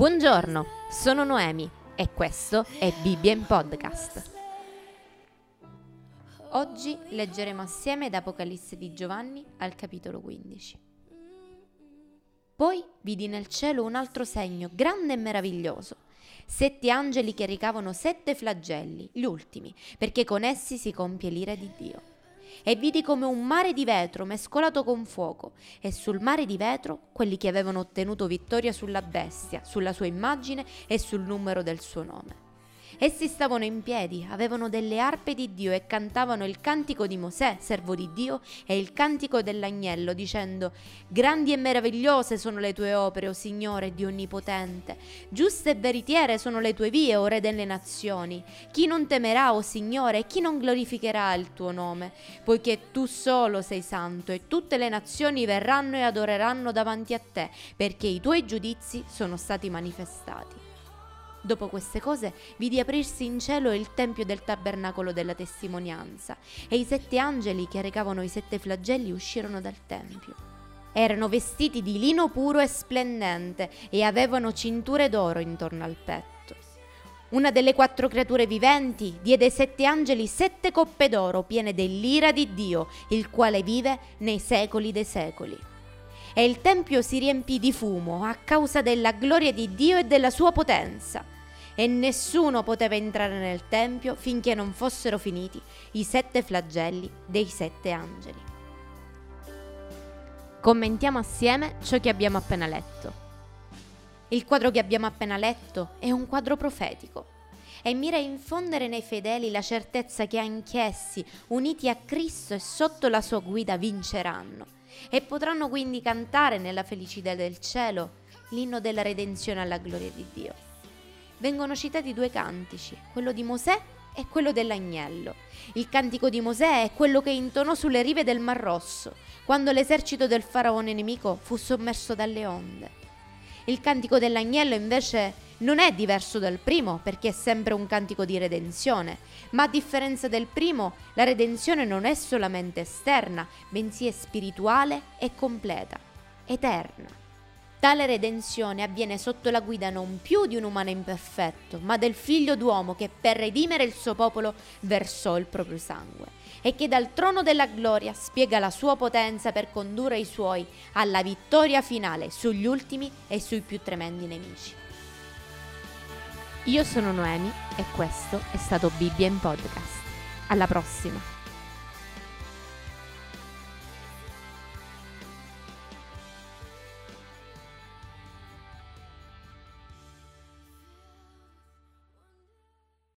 Buongiorno, sono Noemi e questo è Bibbia in Podcast. Oggi leggeremo assieme da Apocalisse di Giovanni al capitolo 15. Poi vidi nel cielo un altro segno grande e meraviglioso. Sette angeli che ricavano sette flagelli, gli ultimi, perché con essi si compie l'ira di Dio e vidi come un mare di vetro mescolato con fuoco, e sul mare di vetro quelli che avevano ottenuto vittoria sulla bestia, sulla sua immagine e sul numero del suo nome. Essi stavano in piedi, avevano delle arpe di Dio e cantavano il cantico di Mosè, servo di Dio, e il cantico dell'agnello, dicendo: Grandi e meravigliose sono le tue opere, o Signore Dio Onnipotente. Giuste e veritiere sono le tue vie, o Re delle nazioni. Chi non temerà, o Signore, e chi non glorificherà il tuo nome? Poiché tu solo sei santo, e tutte le nazioni verranno e adoreranno davanti a te, perché i tuoi giudizi sono stati manifestati. Dopo queste cose vidi aprirsi in cielo il tempio del tabernacolo della testimonianza e i sette angeli che recavano i sette flagelli uscirono dal tempio. Erano vestiti di lino puro e splendente e avevano cinture d'oro intorno al petto. Una delle quattro creature viventi diede ai sette angeli sette coppe d'oro piene dell'ira di Dio, il quale vive nei secoli dei secoli e il tempio si riempì di fumo a causa della gloria di Dio e della sua potenza. E nessuno poteva entrare nel tempio finché non fossero finiti i sette flagelli dei sette angeli. Commentiamo assieme ciò che abbiamo appena letto. Il quadro che abbiamo appena letto è un quadro profetico e mira a infondere nei fedeli la certezza che anch'essi, uniti a Cristo e sotto la sua guida, vinceranno e potranno quindi cantare nella felicità del cielo l'inno della redenzione alla gloria di Dio. Vengono citati due cantici, quello di Mosè e quello dell'agnello. Il cantico di Mosè è quello che intonò sulle rive del Mar Rosso, quando l'esercito del faraone nemico fu sommerso dalle onde. Il cantico dell'agnello invece non è diverso dal primo perché è sempre un cantico di redenzione, ma a differenza del primo la redenzione non è solamente esterna, bensì è spirituale e completa, eterna. Tale redenzione avviene sotto la guida non più di un umano imperfetto, ma del figlio d'uomo che per redimere il suo popolo versò il proprio sangue e che dal trono della gloria spiega la sua potenza per condurre i suoi alla vittoria finale sugli ultimi e sui più tremendi nemici. Io sono Noemi e questo è stato Bibbia in Podcast. Alla prossima!